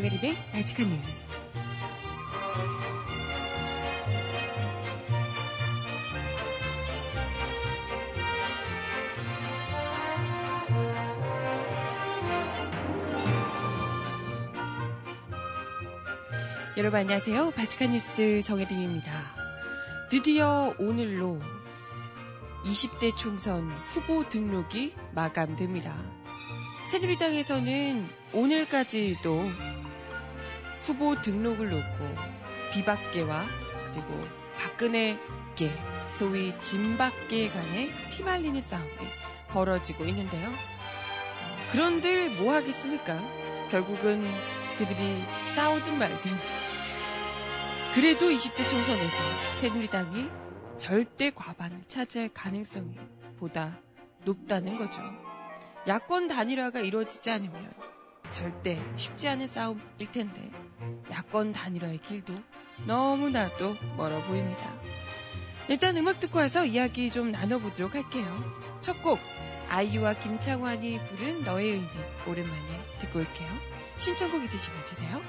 정혜림의 발칙한 뉴스. 여러분 안녕하세요. 발칙한 뉴스 정혜림입니다. 드디어 오늘로 20대 총선 후보 등록이 마감됩니다. 새누리당에서는 오늘까지도 후보 등록을 놓고 비박계와 그리고 박근혜계, 소위 진박계 간의 피말리는 싸움이 벌어지고 있는데요. 그런들 뭐 하겠습니까? 결국은 그들이 싸우든 말든 그래도 20대 총선에서 새누리당이 절대 과반을 차지할 가능성이 보다 높다는 거죠. 야권 단일화가 이루어지지 않으면 절대 쉽지 않은 싸움일 텐데 야권 단일화의 길도 너무나도 멀어 보입니다. 일단 음악 듣고 와서 이야기 좀 나눠보도록 할게요. 첫 곡 아이유와 김창완이 부른 너의 의미 오랜만에 듣고 올게요. 신청곡 있으시면 주세요.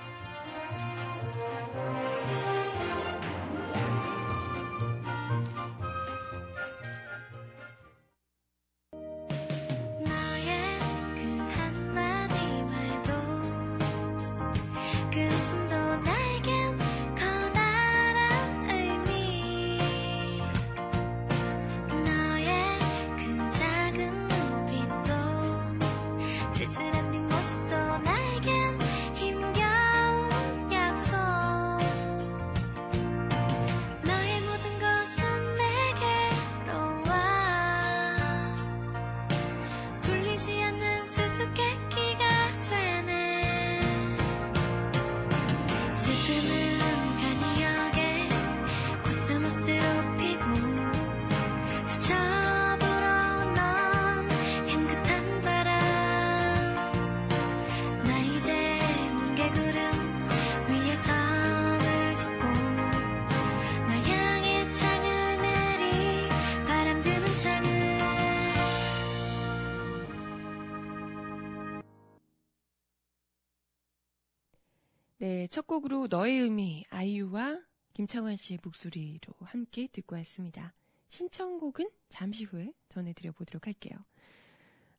첫 곡으로 너의 의미 아이유와 김창완 씨의 목소리로 함께 듣고 왔습니다. 신청곡은 잠시 후에 전해드려 보도록 할게요.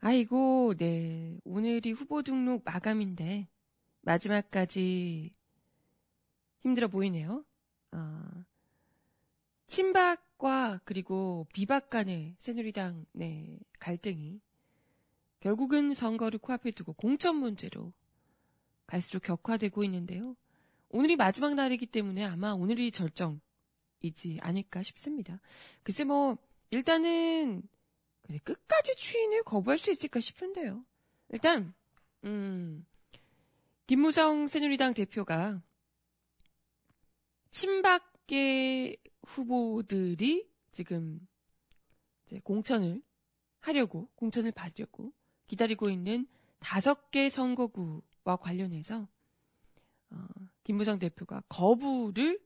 아이고, 네. 오늘이 후보 등록 마감인데, 마지막까지 힘들어 보이네요. 어, 친박과 그리고 비박 간의 새누리당 네, 갈등이 결국은 선거를 코앞에 두고 공천 문제로 갈수록 격화되고 있는데요. 오늘이 마지막 날이기 때문에 아마 오늘이 절정이지 않을까 싶습니다. 글쎄 뭐 일단은 끝까지 추인을 거부할 수 있을까 싶은데요. 일단 음 김무성 새누리당 대표가 친박계 후보들이 지금 공천을 하려고 공천을 받으려고 기다리고 있는 다섯 개 선거구 와 관련해서 어, 김부정 대표가 거부를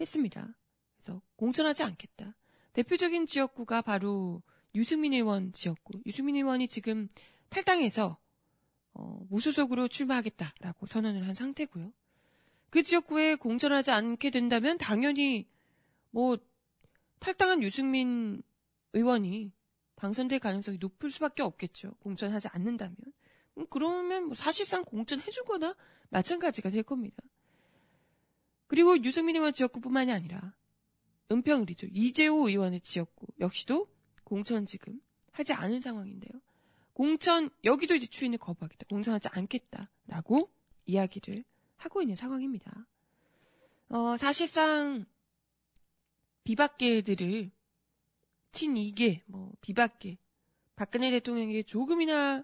했습니다. 그래서 공천하지 않겠다. 대표적인 지역구가 바로 유승민 의원 지역구. 유승민 의원이 지금 탈당해서 어, 무소속으로 출마하겠다라고 선언을 한 상태고요. 그 지역구에 공천하지 않게 된다면 당연히 뭐 탈당한 유승민 의원이 당선될 가능성이 높을 수밖에 없겠죠. 공천하지 않는다면. 음, 그러면 뭐 사실상 공천해주거나 마찬가지가 될 겁니다. 그리고 유승민 의원 지역구뿐만이 아니라 은평을이죠. 이재호 의원의 지역구 역시도 공천 지금 하지 않은 상황인데요. 공천 여기도 이제 추인을 거부하겠다. 공천하지 않겠다라고 이야기를 하고 있는 상황입니다. 어, 사실상 비박계들을 친이계, 뭐 비박계, 박근혜 대통령에게 조금이나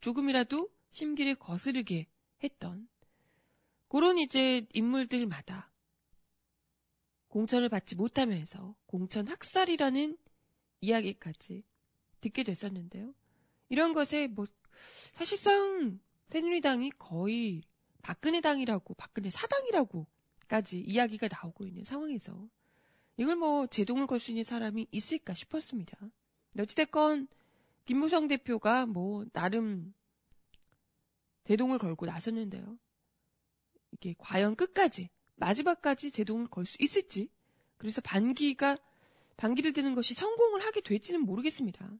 조금이라도 심기를 거스르게 했던 그런 이제 인물들마다 공천을 받지 못하면서 공천 학살이라는 이야기까지 듣게 됐었는데요. 이런 것에 뭐 사실상 새누리당이 거의 박근혜 당이라고 박근혜 사당이라고까지 이야기가 나오고 있는 상황에서 이걸 뭐 제동을 걸 수 있는 사람이 있을까 싶었습니다. 어찌됐건 김무성 대표가 뭐 나름 대동을 걸고 나섰는데요. 이게 과연 끝까지 마지막까지 제동을 걸 수 있을지 그래서 반기가 반기를 드는 것이 성공을 하게 될지는 모르겠습니다.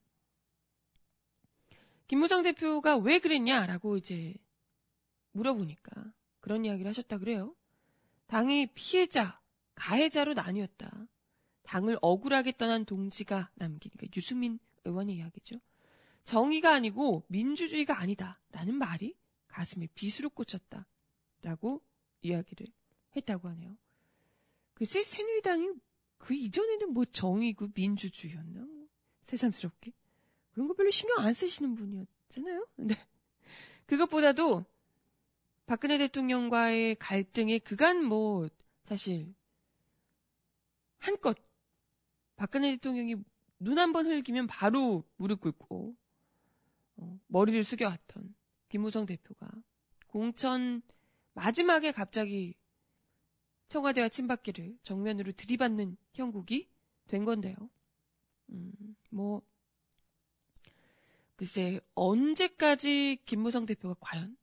김무성 대표가 왜 그랬냐라고 이제 물어보니까 그런 이야기를 하셨다 그래요. 당이 피해자, 가해자로 나뉘었다. 당을 억울하게 떠난 동지가 남긴, 그러니까 유승민 의원의 이야기죠. 정의가 아니고 민주주의가 아니다. 라는 말이 가슴에 비수로 꽂혔다. 라고 이야기를 했다고 하네요. 글쎄, 새누리당이 그 이전에는 뭐 정의고 민주주의였나? 뭐 새삼스럽게. 그런 거 별로 신경 안 쓰시는 분이었잖아요. 네. 그것보다도 박근혜 대통령과의 갈등에 그간 뭐 사실 한껏 박근혜 대통령이 눈 한 번 흘기면 바로 무릎 꿇고 어, 머리를 숙여왔던 김무성 대표가 공천 마지막에 갑자기 청와대와 친박계를 정면으로 들이받는 형국이 된 건데요. 음, 뭐 글쎄 언제까지 김무성 대표가 과연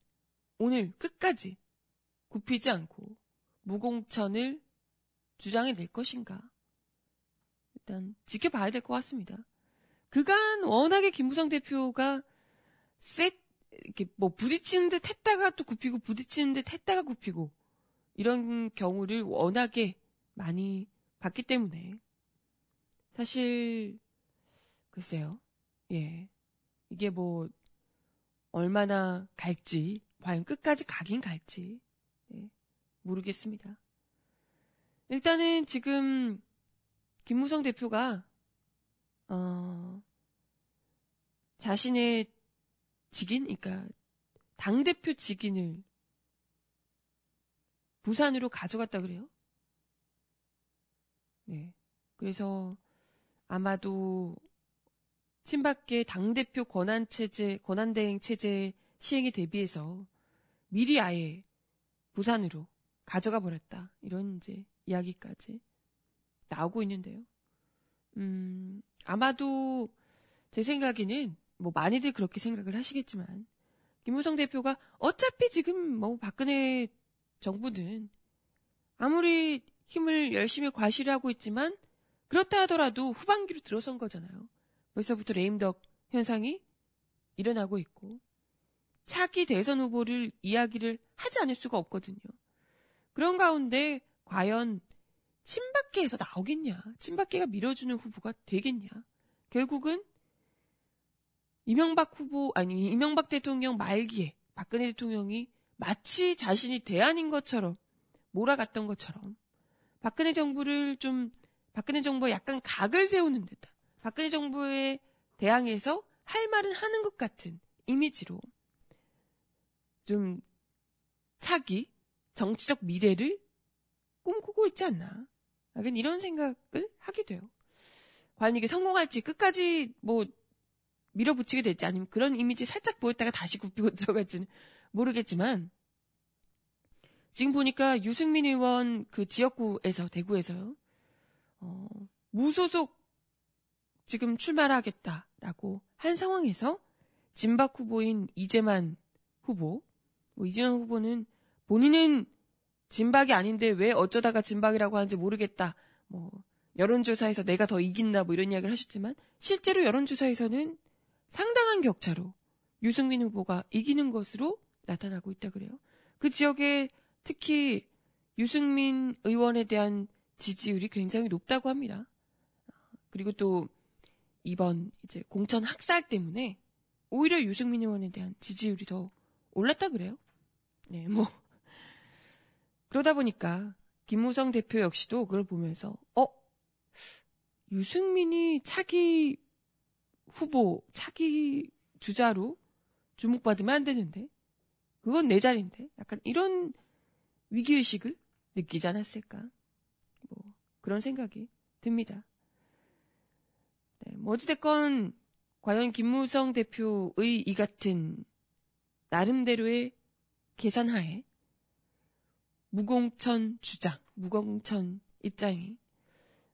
오늘 끝까지 굽히지 않고 무공천을 주장해 낼 것인가? 일단 지켜봐야 될 것 같습니다. 그간 워낙에 김무성 대표가 셋 이렇게 뭐 부딪히는 듯 했다가 또 굽히고 부딪히는 듯 했다가 굽히고 이런 경우를 워낙에 많이 봤기 때문에 사실 글쎄요. 예. 이게 뭐 얼마나 갈지 과연 끝까지 가긴 갈지 예, 모르겠습니다. 일단은 지금 김무성 대표가 어, 자신의 직인, 그러니까 당 대표 직인을 부산으로 가져갔다 그래요. 네. 그래서 아마도 친박계 당 대표 권한 체제, 권한 대행 체제 시행에 대비해서 미리 아예 부산으로 가져가 버렸다. 이런 이제 이야기까지 나오고 있는데요. 음, 아마도 제 생각에는 뭐 많이들 그렇게 생각을 하시겠지만 김무성 대표가 어차피 지금 뭐 박근혜 정부는 아무리 힘을 열심히 과시를 하고 있지만 그렇다 하더라도 후반기로 들어선 거잖아요. 벌써부터 레임덕 현상이 일어나고 있고 차기 대선 후보를 이야기를 하지 않을 수가 없거든요. 그런 가운데 과연 친박계에서 나오겠냐? 친박계가 밀어주는 후보가 되겠냐? 결국은 이명박 후보 아니 이명박 대통령 말기에 박근혜 대통령이 마치 자신이 대안인 것처럼 몰아갔던 것처럼 박근혜 정부를 좀 박근혜 정부에 약간 각을 세우는 듯한 박근혜 정부에 대항해서 할 말은 하는 것 같은 이미지로 좀 차기 정치적 미래를 꿈꾸고 있지 않나. 하긴 이런 생각을 하게 돼요. 과연 이게 성공할지 끝까지 뭐 밀어붙이게 될지 아니면 그런 이미지 살짝 보였다가 다시 굽히고 들어갈지는 모르겠지만 지금 보니까 유승민 의원 그 지역구에서 대구에서요. 어, 무소속 지금 출마하겠다라고 한 상황에서 진박 후보인 이재만 후보 뭐 이재만 후보는 본인은 진박이 아닌데 왜 어쩌다가 진박이라고 하는지 모르겠다. 뭐 여론조사에서 내가 더 이긴다 뭐 이런 이야기를 하셨지만 실제로 여론조사에서는 상당한 격차로 유승민 후보가 이기는 것으로 나타나고 있다 그래요. 그 지역에 특히 유승민 의원에 대한 지지율이 굉장히 높다고 합니다. 그리고 또 이번 이제 공천 학살 때문에 오히려 유승민 의원에 대한 지지율이 더 올랐다 그래요. 네, 뭐 그러다 보니까 김무성 대표 역시도 그걸 보면서 어 유승민이 차기 후보 차기 주자로 주목받으면 안 되는데? 그건 내 자리인데? 약간 이런 위기의식을 느끼지 않았을까? 뭐 그런 생각이 듭니다. 네, 뭐 어찌됐건 과연 김무성 대표의 이 같은 나름대로의 계산하에 무공천 주장, 무공천 입장이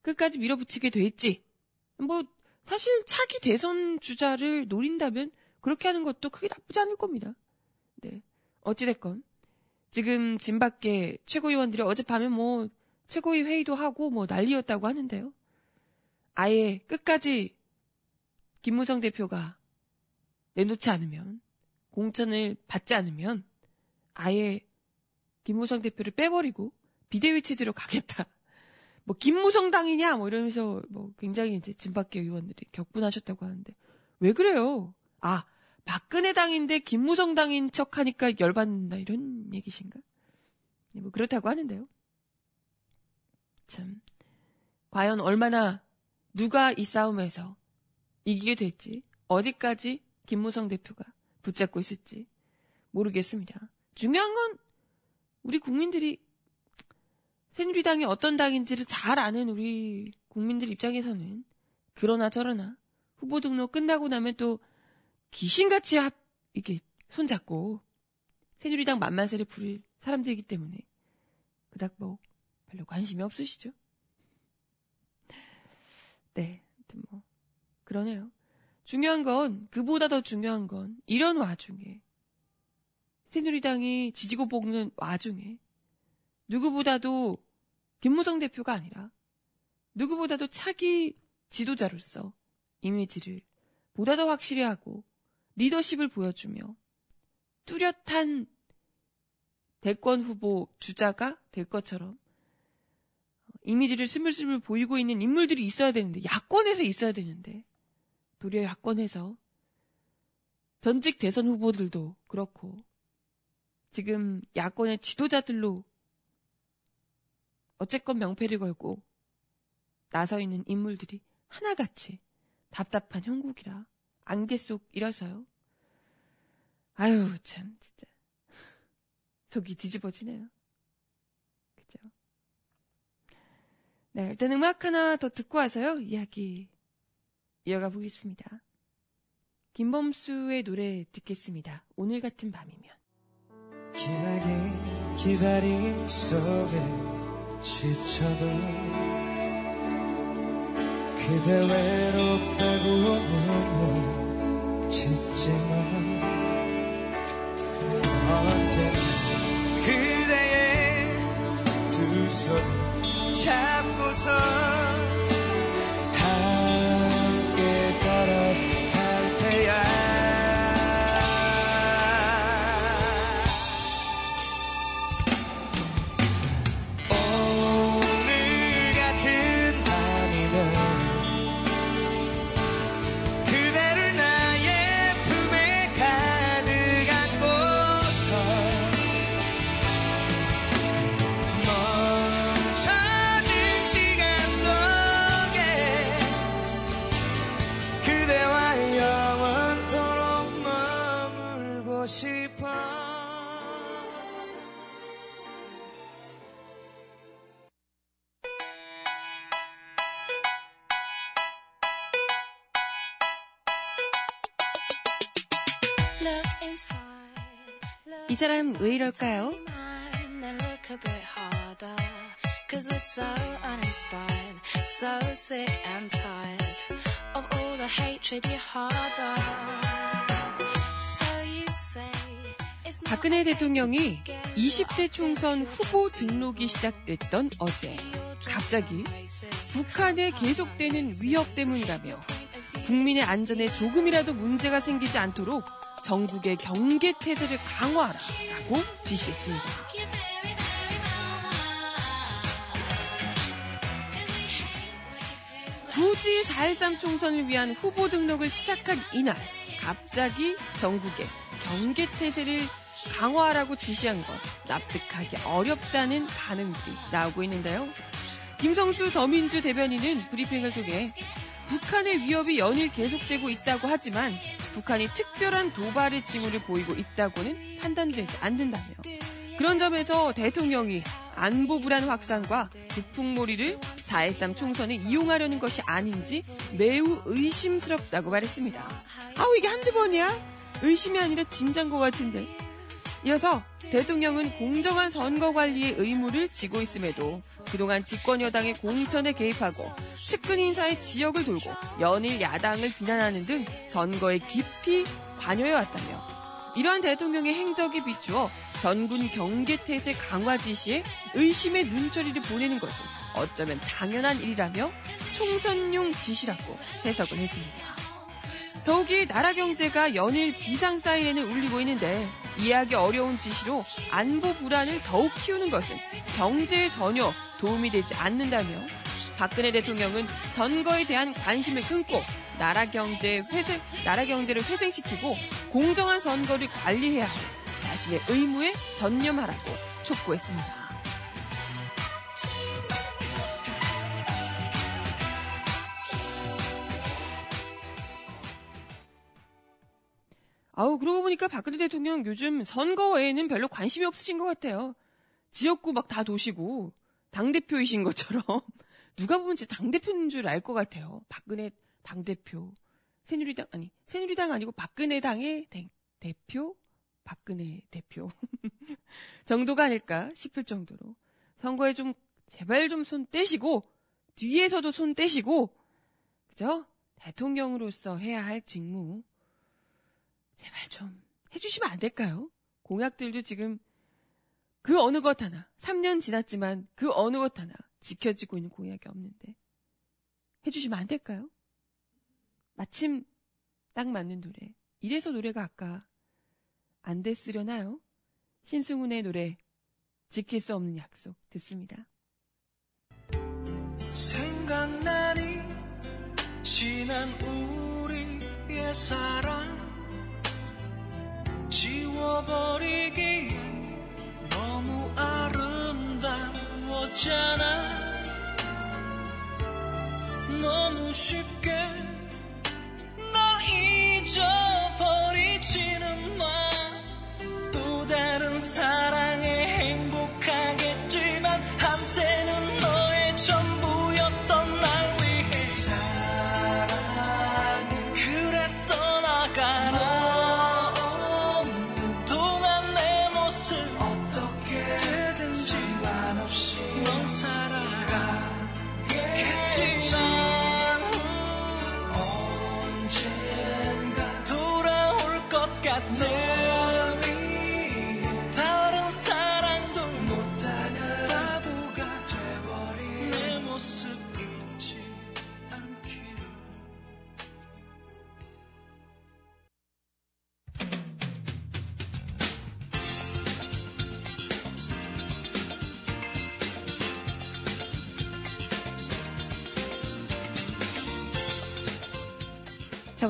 끝까지 밀어붙이게 될지, 뭐, 사실 차기 대선 주자를 노린다면 그렇게 하는 것도 크게 나쁘지 않을 겁니다. 네. 어찌됐건, 지금 진 밖에 최고위원들이 어젯밤에 뭐 최고위 회의도 하고 뭐 난리였다고 하는데요. 아예 끝까지 김무성 대표가 내놓지 않으면 공천을 받지 않으면 아예 김무성 대표를 빼버리고 비대위 체제로 가겠다. 뭐 김무성 당이냐 뭐 이러면서 뭐 굉장히 이제 진밖의 의원들이 격분하셨다고 하는데 왜 그래요? 아 박근혜 당인데 김무성 당인 척 하니까 열받는다 이런 얘기신가? 네, 뭐 그렇다고 하는데요. 참 과연 얼마나 누가 이 싸움에서 이기게 될지 어디까지 김무성 대표가 붙잡고 있을지 모르겠습니다. 중요한 건 우리 국민들이 새누리당이 어떤 당인지를 잘 아는 우리 국민들 입장에서는 그러나 저러나 후보 등록 끝나고 나면 또 귀신같이 합, 이게 손잡고 새누리당 만만세를 부릴 사람들이기 때문에 그닥 뭐 별로 관심이 없으시죠? 네, 뭐 그러네요. 중요한 건 그보다 더 중요한 건 이런 와중에 새누리당이 지지고 볶는 와중에 누구보다도 김무성 대표가 아니라 누구보다도 차기 지도자로서 이미지를 보다 더 확실히 하고 리더십을 보여주며 뚜렷한 대권 후보 주자가 될 것처럼 이미지를 스물스물 보이고 있는 인물들이 있어야 되는데 야권에서 있어야 되는데 도리어 야권에서 전직 대선 후보들도 그렇고 지금 야권의 지도자들로 어쨌건 명패를 걸고 나서 있는 인물들이 하나같이 답답한 형국이라 안개 속이라서요. 아유 참 진짜 속이 뒤집어지네요. 그죠? 네 일단 음악 하나 더 듣고 와서요 이야기 이어가 보겠습니다. 김범수의 노래 듣겠습니다. 오늘 같은 밤이면. 기다림 속에 지쳐도 그대 외롭다고는 짓지만 언제 그대의 두 손 잡고서 사람 왜 이럴까요? Cause we're so uninspired, so sick and tired of all the hatred you harbor. So you say 박근혜 대통령이 20대 총선 후보 등록이 시작됐던 어제 갑자기 북한에 계속되는 위협 때문이라며 국민의 안전에 조금이라도 문제가 생기지 않도록 전국의 경계 태세를 강화하라라고 지시했습니다. 굳이 4.13 총선을 위한 후보 등록을 시작한 이날 갑자기 전국의 경계 태세를 강화하라고 지시한 것 납득하기 어렵다는 반응들이 나오고 있는데요. 김성수 더민주 대변인은 브리핑을 통해 북한의 위협이 연일 계속되고 있다고 하지만 북한이 특별한 도발의 징후를 보이고 있다고는 판단되지 않는다며 그런 점에서 대통령이 안보 불안 확산과 북풍몰이를 4.13 총선에 이용하려는 것이 아닌지 매우 의심스럽다고 말했습니다. 아우 이게 한두 번이야? 의심이 아니라 진짠 것 같은데 이어서 대통령은 공정한 선거 관리의 의무를 지고 있음에도 그동안 집권 여당의 공천에 개입하고 측근 인사의 지역을 돌고 연일 야당을 비난하는 등 선거에 깊이 관여해왔다며 이러한 대통령의 행적에 비추어 전군 경계태세 강화 지시에 의심의 눈초리를 보내는 것은 어쩌면 당연한 일이라며 총선용 지시라고 해석을 했습니다. 더욱이 나라 경제가 연일 비상 사이엔을 울리고 있는데 이해하기 어려운 지시로 안보 불안을 더욱 키우는 것은 경제에 전혀 도움이 되지 않는다며 박근혜 대통령은 선거에 대한 관심을 끊고 나라 경제 회생, 나라 경제를 회생시키고 공정한 선거를 관리해야 할 자신의 의무에 전념하라고 촉구했습니다. 아우, 그러고 보니까 박근혜 대통령 요즘 선거 외에는 별로 관심이 없으신 것 같아요. 지역구 막 다 도시고, 당 대표이신 것처럼. 누가 보면 진짜 당 대표인 줄 알 것 같아요. 박근혜 당 대표. 새누리당, 아니, 새누리당 아니고 박근혜 당의 대, 대표? 박근혜 대표. 정도가 아닐까 싶을 정도로. 선거에 좀, 제발 좀 손 떼시고, 뒤에서도 손 떼시고, 그죠? 대통령으로서 해야 할 직무. 제발 좀 해주시면 안 될까요? 공약들도 지금 그 어느 것 하나, 3년 지났지만 그 어느 것 하나 지켜지고 있는 공약이 없는데 해주시면 안 될까요? 마침 딱 맞는 노래. 이래서 노래가 아까 안 됐으려나요? 신승훈의 노래 지킬 수 없는 약속 듣습니다. 생각나니 지난 우리의 사랑 지워버리기엔 너무 아름다웠잖아. 너무 쉽게 널 잊어버리지는 마. 또 다른 사랑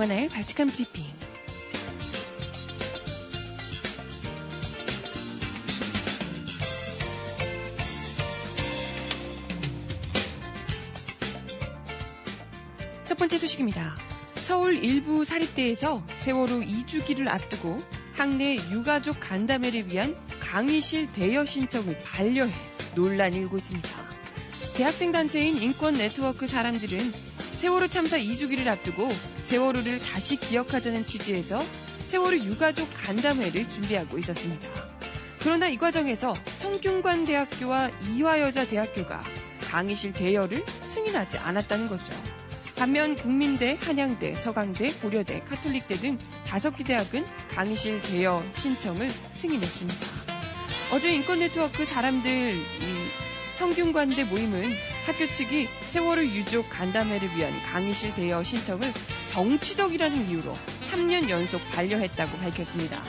저가나의 발칙한 브리핑. 첫 번째 소식입니다. 서울 일부 사립대에서 세월호 2주기를 앞두고 학내 유가족 간담회를 위한 강의실 대여 신청을 반려해 논란이 일고 있습니다. 대학생 단체인 인권 네트워크 사람들은 세월호 참사 2주기를 앞두고 세월호를 다시 기억하자는 취지에서 세월호 유가족 간담회를 준비하고 있었습니다. 그러나 이 과정에서 성균관대학교와 이화여자대학교가 강의실 대여를 승인하지 않았다는 거죠. 반면 국민대, 한양대, 서강대, 고려대, 카톨릭대 등 다섯 개 대학은 강의실 대여 신청을 승인했습니다. 어제 인권네트워크 사람들 이 성균관대 모임은 학교 측이 세월호 유족 간담회를 위한 강의실 대여 신청을 정치적이라는 이유로 3년 연속 반려했다고 밝혔습니다.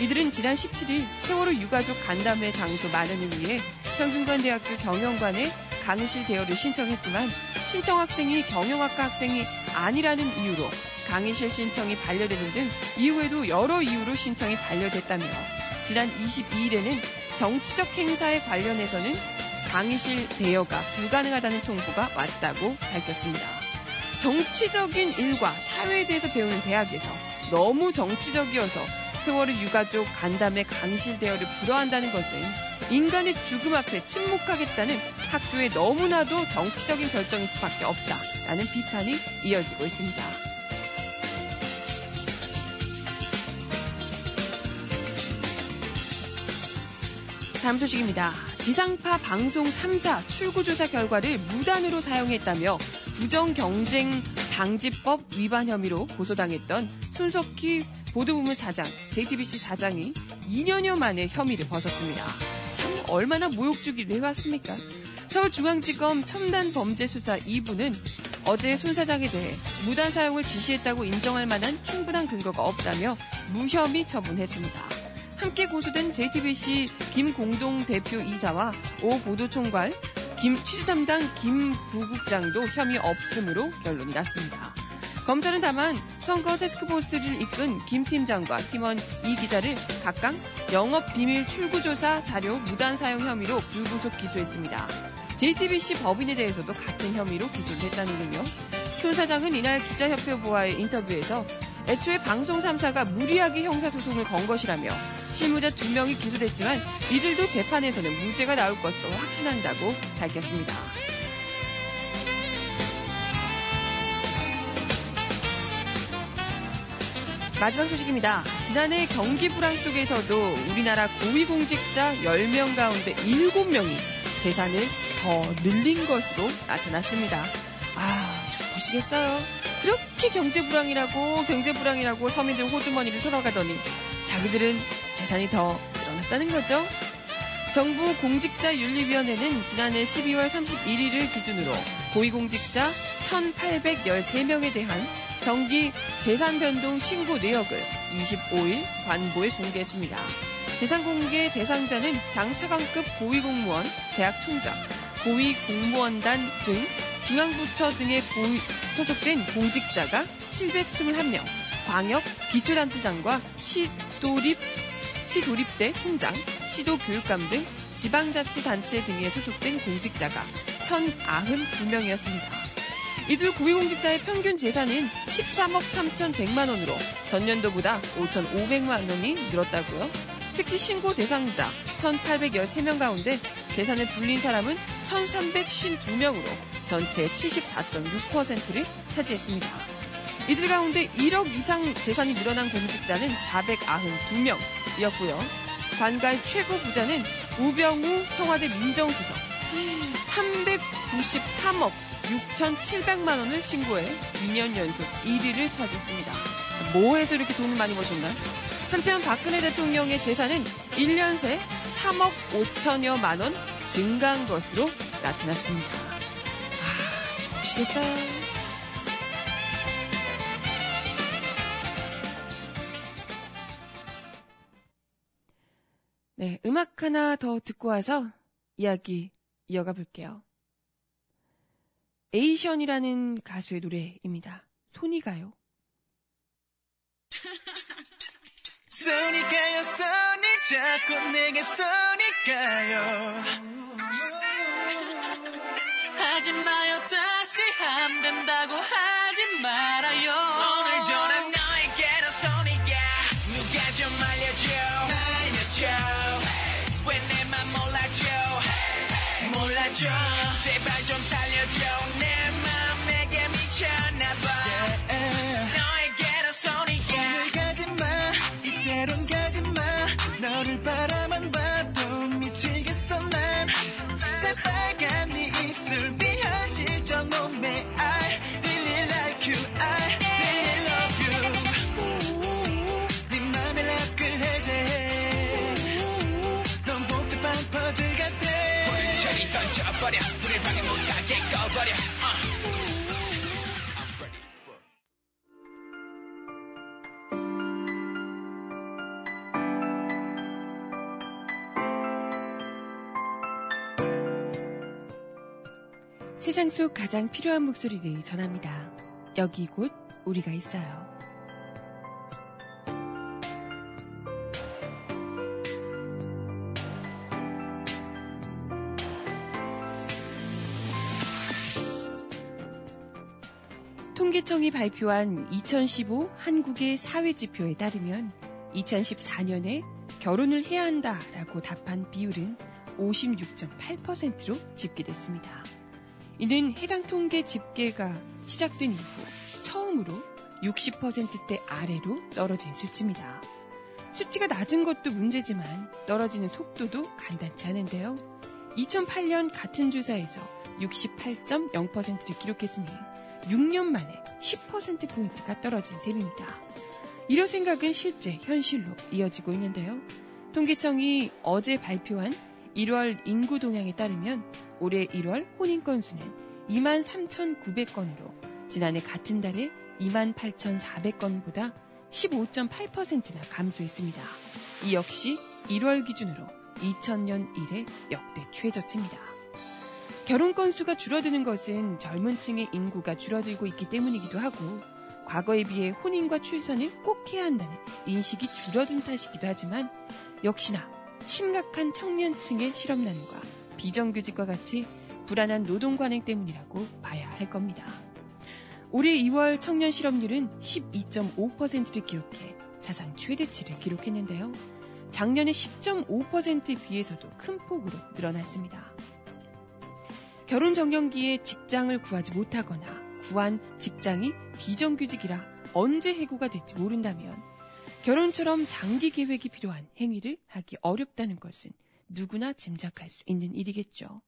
이들은 지난 17일 세월호 유가족 간담회 장소 마련을 위해 성균관대학교 경영관에 강의실 대여를 신청했지만 신청 학생이 경영학과 학생이 아니라는 이유로 강의실 신청이 반려되는 등 이후에도 여러 이유로 신청이 반려됐다며 지난 22일에는 정치적 행사에 관련해서는 강의실 대여가 불가능하다는 통보가 왔다고 밝혔습니다. 정치적인 일과 사회에 대해서 배우는 대학에서 너무 정치적이어서 세월호 유가족 간담회 강의실 대여를 불허한다는 것은 인간의 죽음 앞에 침묵하겠다는 학교의 너무나도 정치적인 결정일 수밖에 없다라는 비판이 이어지고 있습니다. 다음 소식입니다. 지상파 방송 3사 출구조사 결과를 무단으로 사용했다며 부정경쟁 방지법 위반 혐의로 고소당했던 손석희 보도부문 사장, JTBC 사장이 2년여 만에 혐의를 벗었습니다. 참 얼마나 모욕주기를 해왔습니까? 서울중앙지검 첨단범죄수사 2부는 어제 손 사장에 대해 무단 사용을 지시했다고 인정할 만한 충분한 근거가 없다며 무혐의 처분했습니다. 함께 고소된 JTBC 김공동 대표 이사와 오 보도총괄 김 취재 담당 김 부국장도 혐의 없음으로 결론이 났습니다. 검찰은 다만 선거 테스크포스를 이끈 김 팀장과 팀원 이 기자를 각각 영업 비밀 출구조사 자료 무단 사용 혐의로 불구속 기소했습니다. JTBC 법인에 대해서도 같은 혐의로 기소를 했다는군요. 손 사장은 이날 기자협회 보와의 인터뷰에서 애초에 방송 3사가 무리하게 형사소송을 건 것이라며 실무자 두 명이 기소됐지만 이들도 재판에서는 무죄가 나올 것으로 확신한다고 밝혔습니다. 마지막 소식입니다. 지난해 경기 불황 속에서도 우리나라 고위공직자 10명 가운데 7명이 재산을 더 늘린 것으로 나타났습니다. 아, 좀 보시겠어요? 그렇게 경제 불황이라고 경제 불황이라고 서민들 호주머니를 털어가더니 자기들은 재산이 더 늘어났다는 거죠. 정부 공직자윤리위원회는 지난해 12월 31일을 기준으로 고위공직자 1,813명에 대한 정기 재산 변동 신고 내역을 25일 관보에 공개했습니다. 재산 공개 대상자는 장차관급 고위공무원, 대학 총장, 고위공무원단 등 중앙부처 고위, 소속된 공직자가 721명, 광역 기초단체장과 시도립, 시도립대 총장, 시도교육감 등 지방자치단체 등에 소속된 공직자가 1,092명이었습니다. 이들 고위공직자의 평균 재산은 13억 3,100만 원으로 전년도보다 5,500만 원이 늘었다고요. 특히 신고 대상자 1,813명 가운데 재산을 불린 사람은 1,352명으로 전체 74.6%를 차지했습니다. 이들 가운데 1억 이상 재산이 늘어난 공직자는 492명이었고요. 관갈 최고 부자는 우병우 청와대 민정수석 393억 6,700만 원을 신고해 2년 연속 1위를 차지했습니다. 뭐 해서 이렇게 돈을 많이 버셨나? 한편 박근혜 대통령의 재산은 1년 새 3억 5천여만 원 증가한 것으로 나타났습니다. 아, 좋으시겠어요? 네, 음악 하나 더 듣고 와서 이야기 이어가 볼게요. 에이션이라는 가수의 노래입니다. 손이 가요. 손이 가요 손이 자꾸 내게 손이 가요 하지 마요 다시 안 된다고 하지 말아요 제발 좀 살려줘. 내 맘 내게 미쳤나봐 세상 속 가장 필요한 목소리를 전합니다. 여기 곧 우리가 있어요. 통계청이 발표한 2015 한국의 사회 지표에 따르면 2014년에 결혼을 해야 한다라고 답한 비율은 56.8%로 집계됐습니다. 이는 해당 통계 집계가 시작된 이후 처음으로 60%대 아래로 떨어진 수치입니다. 수치가 낮은 것도 문제지만 떨어지는 속도도 간단치 않은데요. 2008년 같은 조사에서 68.0%를 기록했으니 6년 만에 10%포인트가 떨어진 셈입니다. 이런 생각은 실제 현실로 이어지고 있는데요. 통계청이 어제 발표한 1월 인구 동향에 따르면 올해 1월 혼인 건수는 2만 3,900건으로 지난해 같은 달에 2만 8,400건보다 15.8%나 감소했습니다. 이 역시 1월 기준으로 2000년 이래 역대 최저치입니다. 결혼 건수가 줄어드는 것은 젊은 층의 인구가 줄어들고 있기 때문이기도 하고 과거에 비해 혼인과 출산을 꼭 해야 한다는 인식이 줄어든 탓이기도 하지만 역시나 심각한 청년층의 실업난과 비정규직과 같이 불안한 노동 관행 때문이라고 봐야 할 겁니다. 올해 2월 청년 실업률은 12.5%를 기록해 사상 최대치를 기록했는데요. 작년의 10.5%에 비해서도 큰 폭으로 늘어났습니다. 결혼 정년기에 직장을 구하지 못하거나 구한 직장이 비정규직이라 언제 해고가 될지 모른다면 결혼처럼 장기 계획이 필요한 행위를 하기 어렵다는 것은 누구나 짐작할 수 있는 일이겠죠.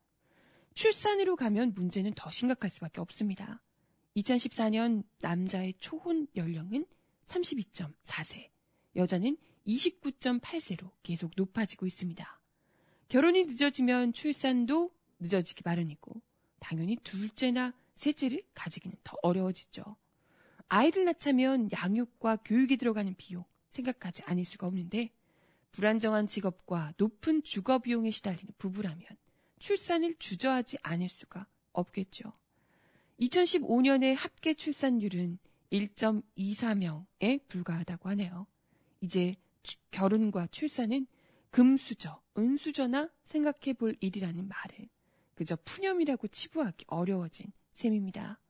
출산으로 가면 문제는 더 심각할 수밖에 없습니다. 2014년 남자의 초혼 연령은 32.4세, 여자는 29.8세로 계속 높아지고 있습니다. 결혼이 늦어지면 출산도 늦어지기 마련이고, 당연히 둘째나 셋째를 가지기는 더 어려워지죠. 아이를 낳자면 양육과 교육에 들어가는 비용 생각하지 않을 수가 없는데, 불안정한 직업과 높은 주거 비용에 시달리는 부부라면 출산을 주저하지 않을 수가 없겠죠. 2015년의 합계 출산율은 1.24명에 불과하다고 하네요. 이제 결혼과 출산은 금수저, 은수저나 생각해 볼 일이라는 말을 그저 푸념이라고 치부하기 어려워진 셈입니다.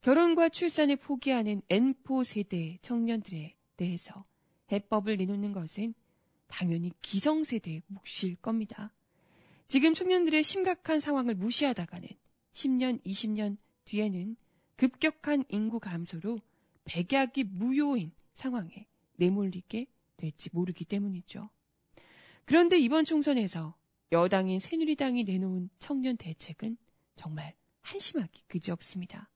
결혼과 출산을 포기하는 N포 세대 청년들에 대해서 해법을 내놓는 것은 당연히 기성세대의 몫일 겁니다. 지금 청년들의 심각한 상황을 무시하다가는 10년, 20년 뒤에는 급격한 인구 감소로 백약이 무효인 상황에 내몰리게 될지 모르기 때문이죠. 그런데 이번 총선에서 여당인 새누리당이 내놓은 청년 대책은 정말 한심하기 그지없습니다.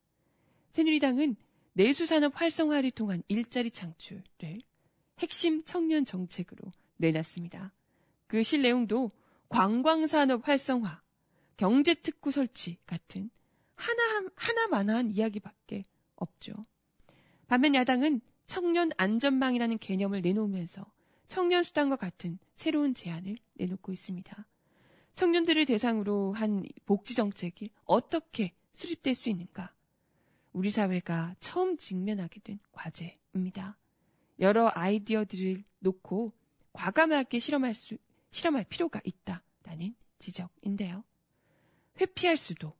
새누리당은 내수산업 활성화를 통한 일자리 창출을 핵심 청년 정책으로 내놨습니다. 그 실 내용도 관광산업 활성화, 경제특구 설치 같은 하나, 하나만한 이야기밖에 없죠. 반면 야당은 청년 안전망이라는 개념을 내놓으면서 청년 수당과 같은 새로운 제안을 내놓고 있습니다. 청년들을 대상으로 한 복지 정책이 어떻게 수립될 수 있는가? 우리 사회가 처음 직면하게 된 과제입니다. 여러 아이디어들을 놓고 과감하게 실험할 수, 실험할 필요가 있다라는 지적인데요. 회피할 수도,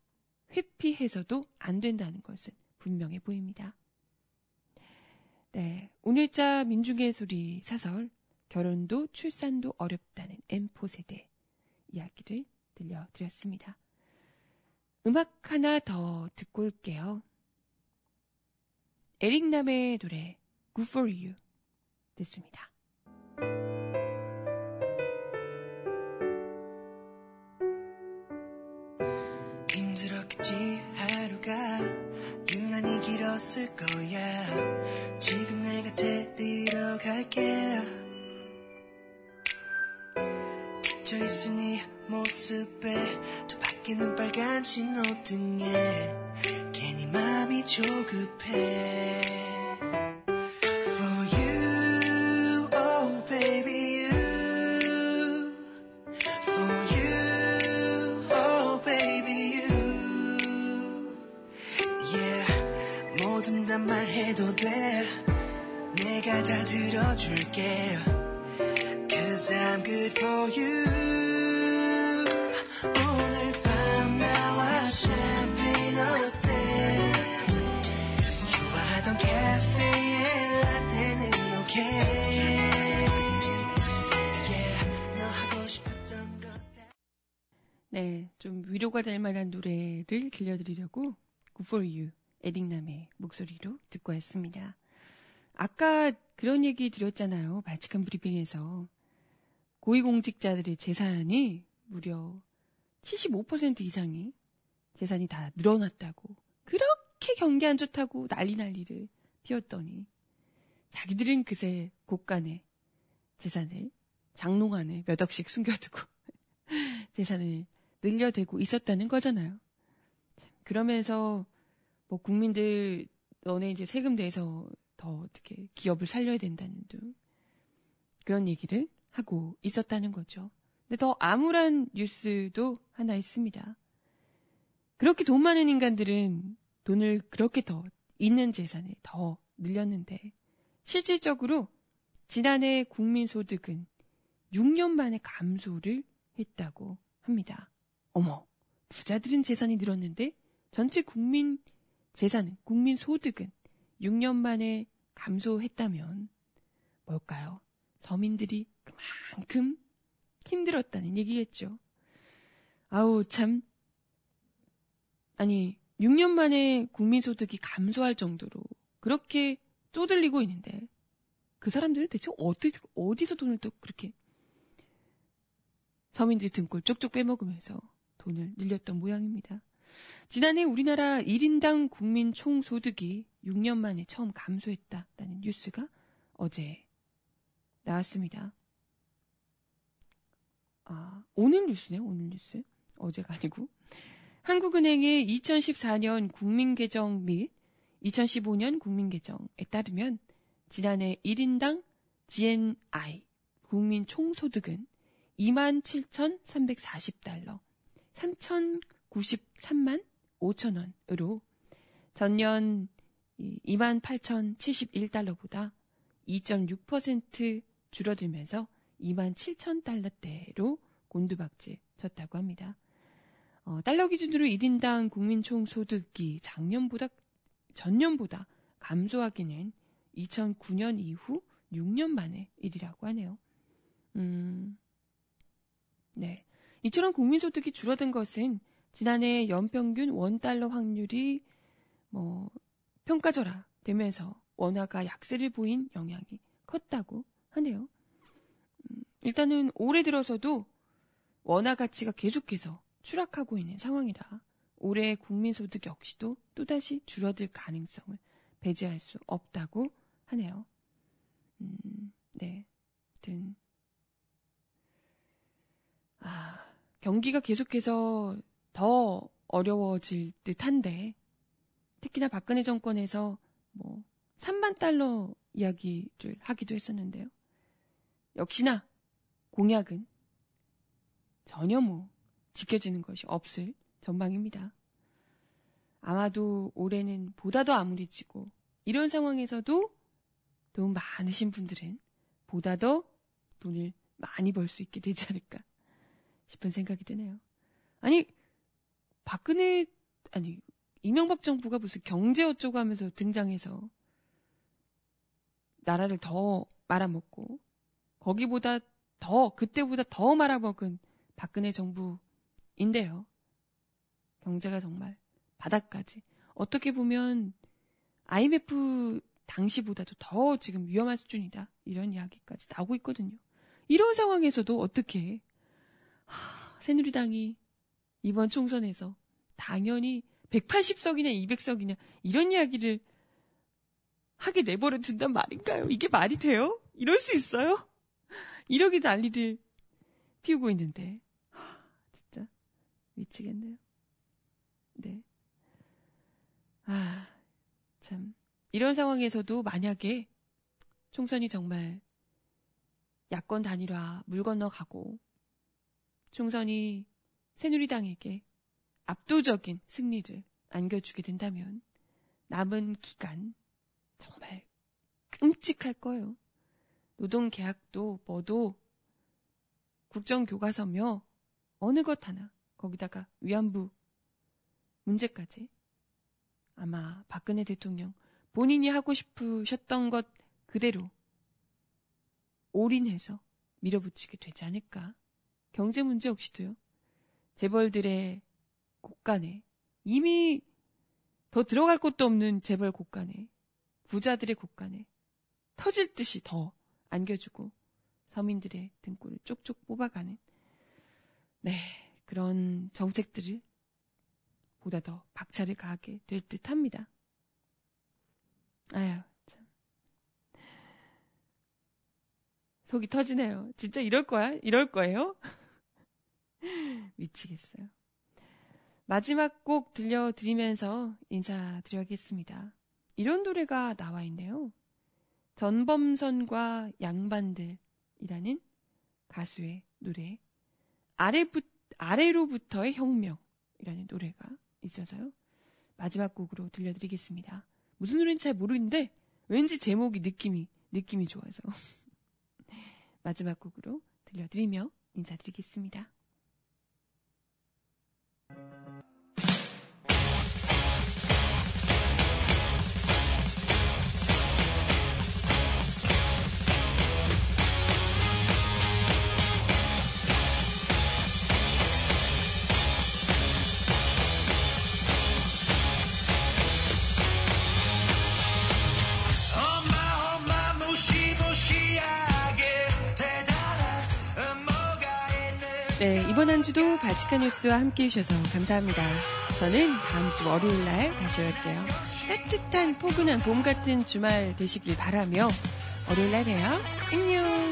회피해서도 안 된다는 것은 분명해 보입니다. 네. 오늘자 민중의 소리 사설, 결혼도 출산도 어렵다는 M4 세대 이야기를 들려드렸습니다. 음악 하나 더 듣고 올게요. 에릭남의 노래 Good For You 듣습니다. 길었을 거야. 지금 내가 데리러 갈게. 지쳐있을 네 모습에 또 바뀌는 빨간 신호등에 괜히 마음이 조급해 들려드리려고 Good For You, 에릭남의 목소리로 듣고 왔습니다. 아까 그런 얘기 드렸잖아요. 발칙한 브리핑에서. 고위공직자들의 재산이 무려 75% 이상이 재산이 다 늘어났다고. 그렇게 경기 안 좋다고 난리 난리를 피웠더니 자기들은 그새 곳간에 재산을 장롱 안에 몇 억씩 숨겨두고 재산을 늘려대고 있었다는 거잖아요. 그러면서 뭐 국민들 너네 이제 세금 내서 더 어떻게 기업을 살려야 된다는 등 그런 얘기를 하고 있었다는 거죠. 근데 더 암울한 뉴스도 하나 있습니다. 그렇게 돈 많은 인간들은 돈을 그렇게 더 있는 재산에 더 늘렸는데 실질적으로 지난해 국민 소득은 6년 만에 감소를 했다고 합니다. 어머, 부자들은 재산이 늘었는데 전체 국민 재산은, 국민 소득은 6년 만에 감소했다면 뭘까요? 서민들이 그만큼 힘들었다는 얘기겠죠. 아우, 참. 아니, 6년 만에 국민 소득이 감소할 정도로 그렇게 쪼들리고 있는데 그 사람들은 대체 어디, 어디서 돈을 또 그렇게 서민들 등골 쪽쪽 빼먹으면서 돈을 늘렸던 모양입니다. 지난해 우리나라 1인당 국민 총소득이 6년 만에 처음 감소했다라는 뉴스가 어제 나왔습니다. 아, 오늘 뉴스네요, 오늘 뉴스. 어제가 아니고. 한국은행의 2014년 국민계정 및 2015년 국민계정에 따르면 지난해 1인당 GNI 국민 총소득은 27,340달러, 3,093만 5천 원으로 전년 28,071달러보다 2.6% 줄어들면서 2만 7천 달러대로 곤두박질 쳤다고 합니다. 어, 달러 기준으로 1인당 국민 총 소득이 작년보다 전년보다 감소하기는 2009년 이후 6년 만의 일이라고 하네요. 음, 네. 이처럼 국민소득이 줄어든 것은 지난해 연평균 원달러 확률이 뭐 평가절하 되면서 원화가 약세를 보인 영향이 컸다고 하네요. 음, 일단은 올해 들어서도 원화 가치가 계속해서 추락하고 있는 상황이라 올해 국민소득 역시도 또다시 줄어들 가능성을 배제할 수 없다고 하네요. 음, 네. 하여튼, 아, 경기가 계속해서 더 어려워질 듯 한데, 특히나 박근혜 정권에서 뭐, 3만 달러 이야기를 하기도 했었는데요. 역시나 공약은 전혀 뭐 지켜지는 것이 없을 전망입니다. 아마도 올해는 보다 더 암울해지고 이런 상황에서도 돈 많으신 분들은 보다 더 돈을 많이 벌 수 있게 되지 않을까 싶은 생각이 드네요. 아니 박근혜 아니 이명박 정부가 무슨 경제 어쩌고 하면서 등장해서 나라를 더 말아먹고 거기보다 더 그때보다 더 말아먹은 박근혜 정부인데요. 경제가 정말 바닥까지 어떻게 보면 IMF 당시보다도 더 지금 위험한 수준이다. 이런 이야기까지 나오고 있거든요. 이런 상황에서도 어떻게 하, 새누리당이 이번 총선에서 당연히 180석이냐 200석이냐 이런 이야기를 하게 내버려 둔단 말인가요? 이게 말이 돼요? 이럴 수 있어요? 이러기 난리를 피우고 있는데 하, 진짜 미치겠네요. 네. 아, 참. 이런 상황에서도 만약에 총선이 정말 야권 단일화 물 건너가고 총선이 새누리당에게 압도적인 승리를 안겨주게 된다면 남은 기간 정말 끔찍할 거예요. 노동 계약도 뭐도 국정 교과서며 어느 것 하나 거기다가 위안부 문제까지 아마 박근혜 대통령 본인이 하고 싶으셨던 것 그대로 올인해서 밀어붙이게 되지 않을까. 경제 문제 역시도요. 재벌들의 곳간에 이미 더 들어갈 곳도 없는 재벌 곳간에 부자들의 곳간에 터질 듯이 더 안겨주고 서민들의 등골을 쪽쪽 뽑아가는 네 그런 정책들을 보다 더 박차를 가하게 될 듯합니다. 아유 참 속이 터지네요. 진짜 이럴 거야? 이럴 거예요? 미치겠어요. 마지막 곡 들려드리면서 인사드려야겠습니다. 이런 노래가 나와 있네요. 전범선과 양반들이라는 가수의 노래. 아래부, 아래로부터의 혁명이라는 노래가 있어서요. 마지막 곡으로 들려드리겠습니다. 무슨 노래인지 잘 모르는데 왠지 제목이 느낌이 느낌이 좋아서 마지막 곡으로 들려드리며 인사드리겠습니다. 이번 한 주도 발칙한 뉴스와 함께 해주셔서 감사합니다. 저는 다음 주 월요일 날 다시 올게요. 따뜻한 포근한 봄 같은 주말 되시길 바라며 월요일 날 봬요. 안녕.